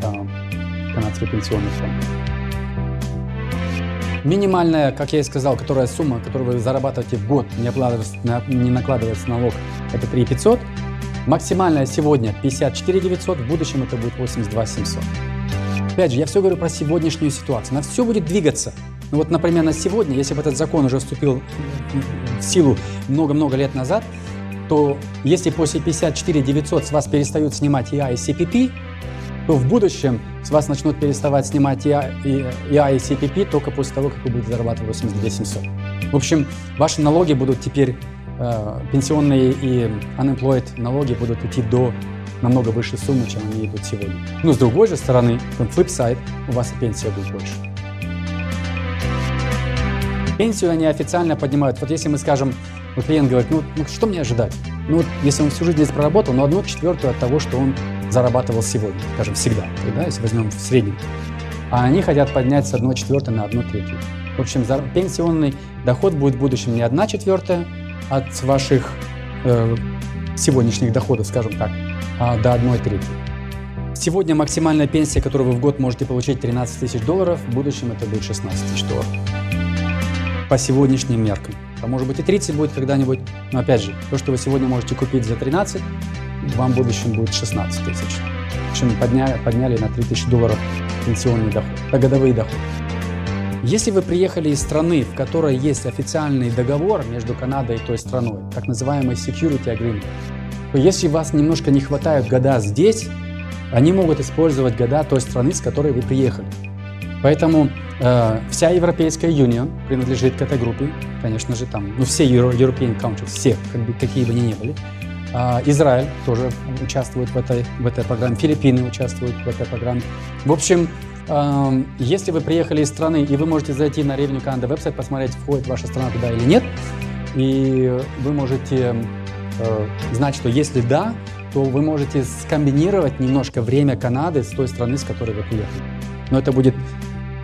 а, канадский пенсионный фонд. Минимальная, как я и сказал, которая сумма, которую вы зарабатываете в год, не, не накладывается налог, это 3 500. Максимальная сегодня 54 900, в будущем это будет 82 700. Опять же, я все говорю про сегодняшнюю ситуацию. На все будет двигаться. Ну вот, например, на сегодня, если бы этот закон уже вступил в силу много-много лет назад, то если после 54 900 с вас перестают снимать ИА и CPP, то в будущем с вас начнут переставать снимать ИА и, ИА и CPP только после того, как вы будете зарабатывать 82 700. В общем, ваши налоги будут теперь, э, пенсионные и unemployed налоги будут идти до намного выше суммы, чем они идут сегодня. Но с другой же стороны, на flip у вас и пенсия будет больше. Пенсию они официально поднимают. Вот если мы скажем, вот клиент говорит, ну, ну что мне ожидать? Ну, вот, если он всю жизнь здесь проработал, ну, одну четвертую от того, что он зарабатывал сегодня, скажем, всегда, да, если возьмем в среднем. А они хотят поднять с 1 четвертой на 1 третью. В общем, пенсионный доход будет в будущем не 1 четвертая от ваших э, сегодняшних доходов, скажем так, а, до 1 трети. Сегодня максимальная пенсия, которую вы в год можете получить, 13 тысяч долларов. В будущем это будет 16 тысяч долларов. По сегодняшним меркам. А может быть и 30 будет когда-нибудь. Но опять же, то, что вы сегодня можете купить за 13, вам в будущем будет 16 тысяч. Общем, подняли, подняли на 3 тысячи долларов пенсионный доход, а годовые доходы. Если вы приехали из страны, в которой есть официальный договор между Канадой и той страной, так называемый Security Agreement, то если вас немножко не хватают года здесь, они могут использовать года той страны, с которой вы приехали. Поэтому э, вся Европейская Union принадлежит к этой группе, конечно же, там, ну, все European countries, все, как бы, какие бы они ни были. Э, Израиль тоже участвует в этой, в этой программе, Филиппины участвуют в этой программе. В общем, э, если вы приехали из страны, и вы можете зайти на Revenue Canada веб-сайт, посмотреть, входит ваша страна туда или нет, и вы можете э, знать, что если да, то вы можете скомбинировать немножко время Канады с той страны, с которой вы приехали. Но это будет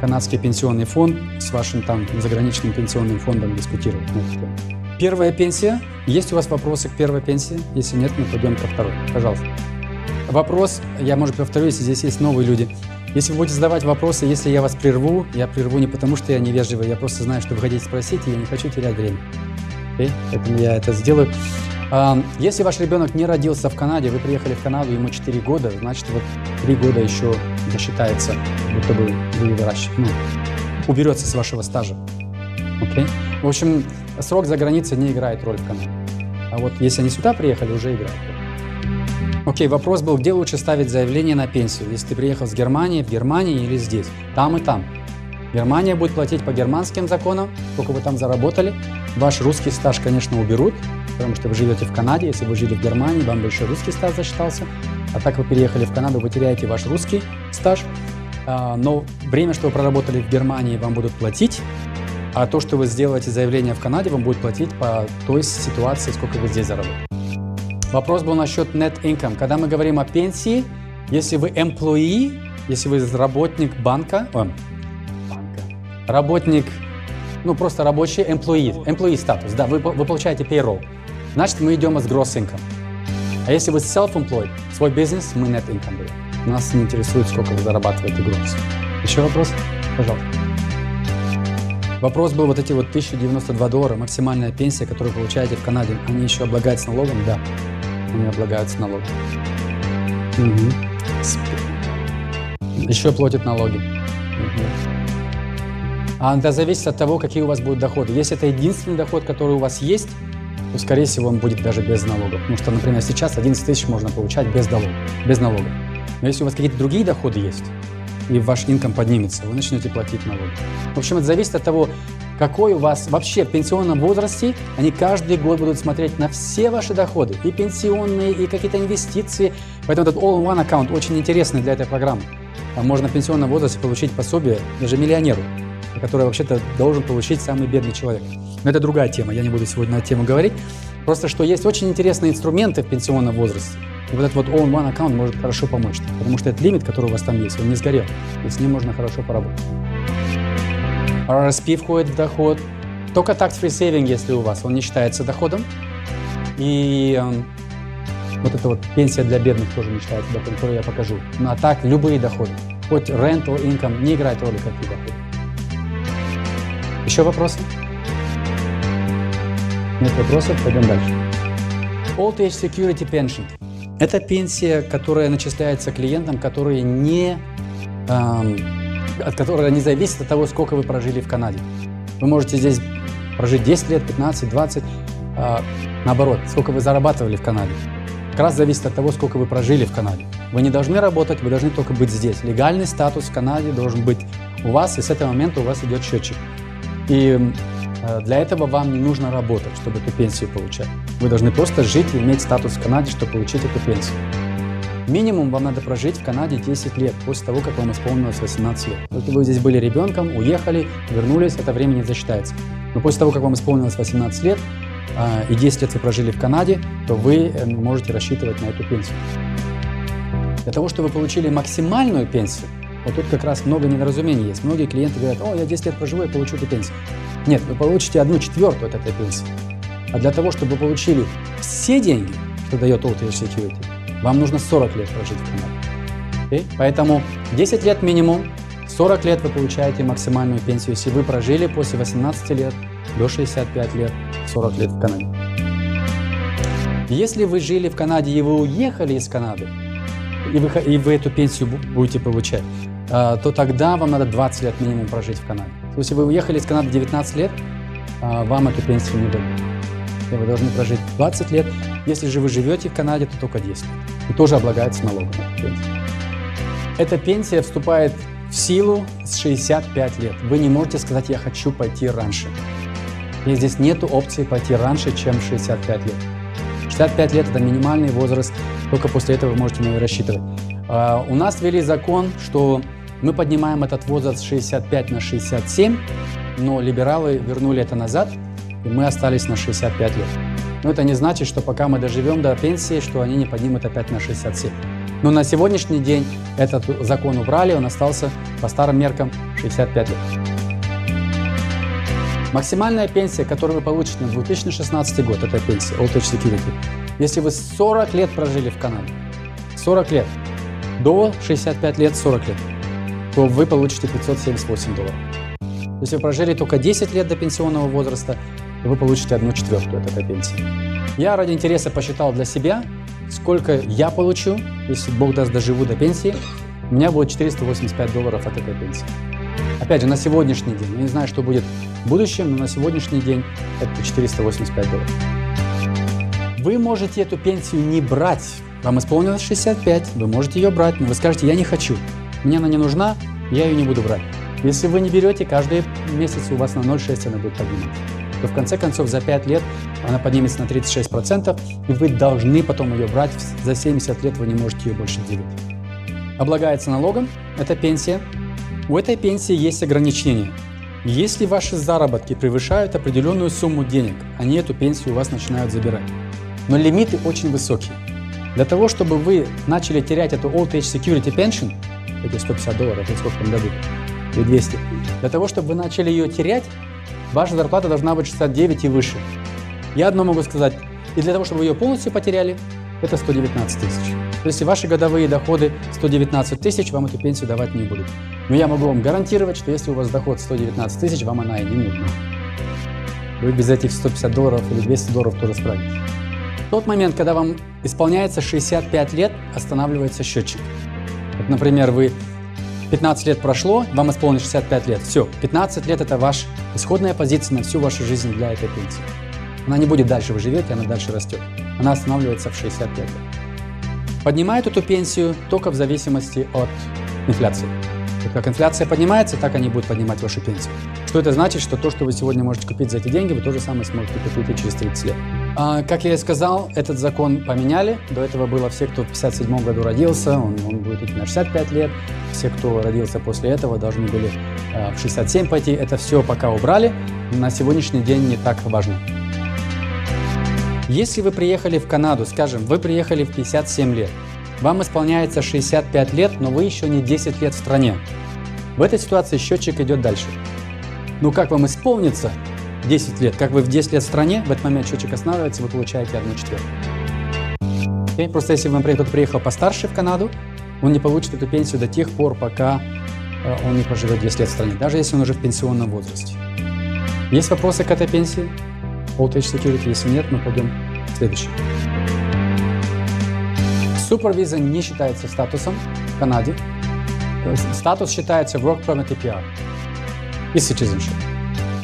канадский пенсионный фонд с вашим там заграничным пенсионным фондом дискутировать на. Первая пенсия. Есть у вас вопросы к первой пенсии? Если нет, мы пойдем ко второй. Пожалуйста. Вопрос, я, может, повторю, если здесь есть новые люди. Если вы будете задавать вопросы, если я вас прерву, я прерву не потому, что я невежливый, я просто знаю, что вы хотите спросить, и я не хочу терять время. Okay? Поэтому я это сделаю. Если ваш ребенок не родился в Канаде, вы приехали в Канаду, ему 4 года, значит, вот 3 года еще засчитается, будто бы вы выращиваете, ну, уберется с вашего стажа. Okay? В общем, срок за границей не играет роль в Канаде. А вот если они сюда приехали, уже играет Окей, okay, вопрос был, где лучше ставить заявление на пенсию? Если ты приехал с Германии, в Германии или здесь? Там и там. Германия будет платить по германским законам, сколько вы там заработали. Ваш русский стаж, конечно, уберут, потому что вы живете в Канаде. Если вы жили в Германии, вам бы еще русский стаж засчитался. А так вы переехали в Канаду, вы теряете ваш русский стаж. А, но время, что вы проработали в Германии, вам будут платить. А то, что вы сделаете заявление в Канаде, вам будет платить по той ситуации, сколько вы здесь заработали. Вопрос был насчет net income. Когда мы говорим о пенсии, если вы employee, если вы работник банка, о, банка работник ну, просто рабочий employee, employee статус, да, вы, вы получаете payroll. Значит, мы идем из gross income. А если вы self-employed, свой бизнес, мы net income берем. Нас не интересует, сколько вы зарабатываете gross. Еще вопрос? Пожалуйста. Вопрос был вот эти вот 1092 доллара, максимальная пенсия, которую вы получаете в Канаде, они еще облагаются налогом? Да, они облагаются налогом. Угу. Еще платят налоги. Угу. А это зависит от того, какие у вас будут доходы. Если это единственный доход, который у вас есть, то, скорее всего, он будет даже без налогов. Потому что, например, сейчас 11 тысяч можно получать без налогов. Без налогов. Но если у вас какие-то другие доходы есть, и ваш инком поднимется, вы начнете платить налоги. В общем, это зависит от того, какой у вас вообще в пенсионном возрасте, они каждый год будут смотреть на все ваши доходы, и пенсионные, и какие-то инвестиции. Поэтому этот All-in-One аккаунт очень интересный для этой программы. Там можно в пенсионном возрасте получить пособие даже миллионеру, который вообще-то должен получить самый бедный человек. Но это другая тема, я не буду сегодня на эту тему говорить. Просто что есть очень интересные инструменты в пенсионном возрасте. И вот этот вот All-in-One аккаунт может хорошо помочь, потому что этот лимит, который у вас там есть, он не сгорел, и с ним можно хорошо поработать. RRSP входит в доход. Только tax-free saving, если у вас, он не считается доходом. И э, вот эта вот пенсия для бедных тоже не считается доходом, которую я покажу. Ну а так, любые доходы, хоть rental income, не играет роли, какие доходы. Еще вопросы? Нет вопросов? Пойдем дальше. Old Age Security Pension. Это пенсия, которая начисляется клиентам, которые не эм, от которой не зависит от того, сколько вы прожили в Канаде. Вы можете здесь прожить 10 лет, 15, 20, а, наоборот, сколько вы зарабатывали в Канаде. Как раз зависит от того, сколько вы прожили в Канаде. Вы не должны работать, вы должны только быть здесь. Легальный статус в Канаде должен быть у вас, и с этого момента у вас идет счетчик. И э, для этого вам не нужно работать, чтобы эту пенсию получать. Вы должны просто жить и иметь статус в Канаде, чтобы получить эту пенсию. Минимум вам надо прожить в Канаде 10 лет после того, как вам исполнилось 18 лет. Если вы здесь были ребенком, уехали, вернулись, это время не засчитается. Но после того, как вам исполнилось 18 лет э, и 10 лет вы прожили в Канаде, то вы э, можете рассчитывать на эту пенсию. Для того, чтобы вы получили максимальную пенсию, вот тут как раз много недоразумений есть. Многие клиенты говорят, о, я 10 лет проживу, я получу эту пенсию. Нет, вы получите одну четвертую от этой пенсии. А для того, чтобы вы получили все деньги, что дает Age Security, вам нужно 40 лет прожить в Канаде. Okay? Поэтому 10 лет минимум, 40 лет вы получаете максимальную пенсию, если вы прожили после 18 лет до 65 лет, 40 лет в Канаде. Если вы жили в Канаде и вы уехали из Канады, и вы, и вы эту пенсию будете получать, а, то тогда вам надо 20 лет минимум прожить в Канаде. То есть, если вы уехали из Канады 19 лет, а, вам эту пенсию не дадут. И вы должны прожить 20 лет. Если же вы живете в Канаде, то только 10 лет и тоже облагается налогом. Эта пенсия вступает в силу с 65 лет. Вы не можете сказать, я хочу пойти раньше. И здесь нет опции пойти раньше, чем 65 лет. 65 лет – это минимальный возраст, только после этого вы можете на него рассчитывать. Uh, у нас ввели закон, что мы поднимаем этот возраст с 65 на 67, но либералы вернули это назад, и мы остались на 65 лет. Но это не значит, что пока мы доживем до пенсии, что они не поднимут опять на 67. Но на сегодняшний день этот закон убрали, он остался по старым меркам 65 лет. Максимальная пенсия, которую вы получите на 2016 год, это пенсия Old Age Security. Если вы 40 лет прожили в Канаде, 40 лет, до 65 лет 40 лет, то вы получите 578 долларов. Если вы прожили только 10 лет до пенсионного возраста, вы получите одну четвертую от этой пенсии. Я ради интереса посчитал для себя, сколько я получу, если Бог даст доживу до пенсии, у меня будет 485 долларов от этой пенсии. Опять же, на сегодняшний день, я не знаю, что будет в будущем, но на сегодняшний день это 485 долларов. Вы можете эту пенсию не брать. Вам исполнилось 65, вы можете ее брать, но вы скажете, я не хочу, мне она не нужна, я ее не буду брать. Если вы не берете, каждый месяц у вас на 0,6 она будет подниматься то в конце концов за 5 лет она поднимется на 36%, и вы должны потом ее брать. За 70 лет вы не можете ее больше делить. Облагается налогом, это пенсия. У этой пенсии есть ограничения. Если ваши заработки превышают определенную сумму денег, они эту пенсию у вас начинают забирать. Но лимиты очень высокие. Для того, чтобы вы начали терять эту Old Age Security Pension, эти 150 долларов, или сколько вам дадут, или 200, для того, чтобы вы начали ее терять, ваша зарплата должна быть 69 и выше. Я одно могу сказать, и для того, чтобы вы ее полностью потеряли, это 119 тысяч. Если ваши годовые доходы 119 тысяч, вам эту пенсию давать не будут. Но я могу вам гарантировать, что если у вас доход 119 тысяч, вам она и не нужна. Вы без этих 150 долларов или 200 долларов тоже справитесь. В тот момент, когда вам исполняется 65 лет, останавливается счетчик. Вот, например, вы 15 лет прошло, вам исполнилось 65 лет. Все, 15 лет это ваша исходная позиция на всю вашу жизнь для этой пенсии. Она не будет дальше, вы живете, она дальше растет. Она останавливается в 65 лет. Поднимают эту пенсию только в зависимости от инфляции. И как инфляция поднимается, так они будут поднимать вашу пенсию. Что это значит? Что то, что вы сегодня можете купить за эти деньги, вы то же самое сможете купить и через 30 лет. А, как я и сказал, этот закон поменяли. До этого было все, кто в 57 году родился, он, он будет идти на 65 лет. Все, кто родился после этого, должны были а, в 67 пойти. Это все пока убрали. На сегодняшний день не так важно. Если вы приехали в Канаду, скажем, вы приехали в 57 лет, вам исполняется 65 лет, но вы еще не 10 лет в стране. В этой ситуации счетчик идет дальше. Ну как вам исполнится 10 лет? Как вы в 10 лет в стране, в этот момент счетчик останавливается, вы получаете 1 четвертую. Okay? Просто если, например, кто-то приехал постарше в Канаду, он не получит эту пенсию до тех пор, пока э, он не проживет 10 лет в стране, даже если он уже в пенсионном возрасте. Есть вопросы к этой пенсии? Old Age Security? Если нет, мы пойдем к следующему. Супервиза не считается статусом в Канаде. Статус считается Work Permit и PR и Citizenship.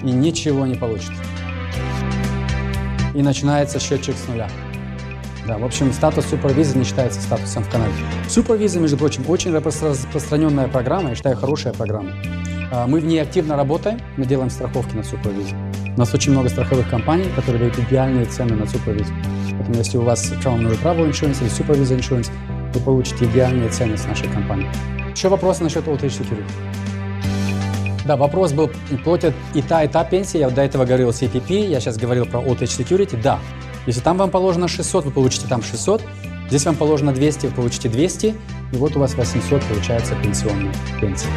И ничего не получится. И начинается счетчик с нуля. Да, в общем, статус супервиза не считается статусом в Канаде. Супервиза, между прочим, очень распространенная программа, я считаю, хорошая программа. А, мы в ней активно работаем, мы делаем страховки на супервизе. У нас очень много страховых компаний, которые дают идеальные цены на супервизу. Поэтому если у вас Travel Travel Insurance или Supervisa Insurance, вы получите идеальные цены с нашей компанией. Еще вопросы насчет Old Age Security? Да, вопрос был, платят и та, и та пенсия. Я до этого говорил CPP, я сейчас говорил про Old Age Security. Да, если там вам положено 600, вы получите там 600. Здесь вам положено 200, вы получите 200. И вот у вас 800 получается пенсионная пенсия.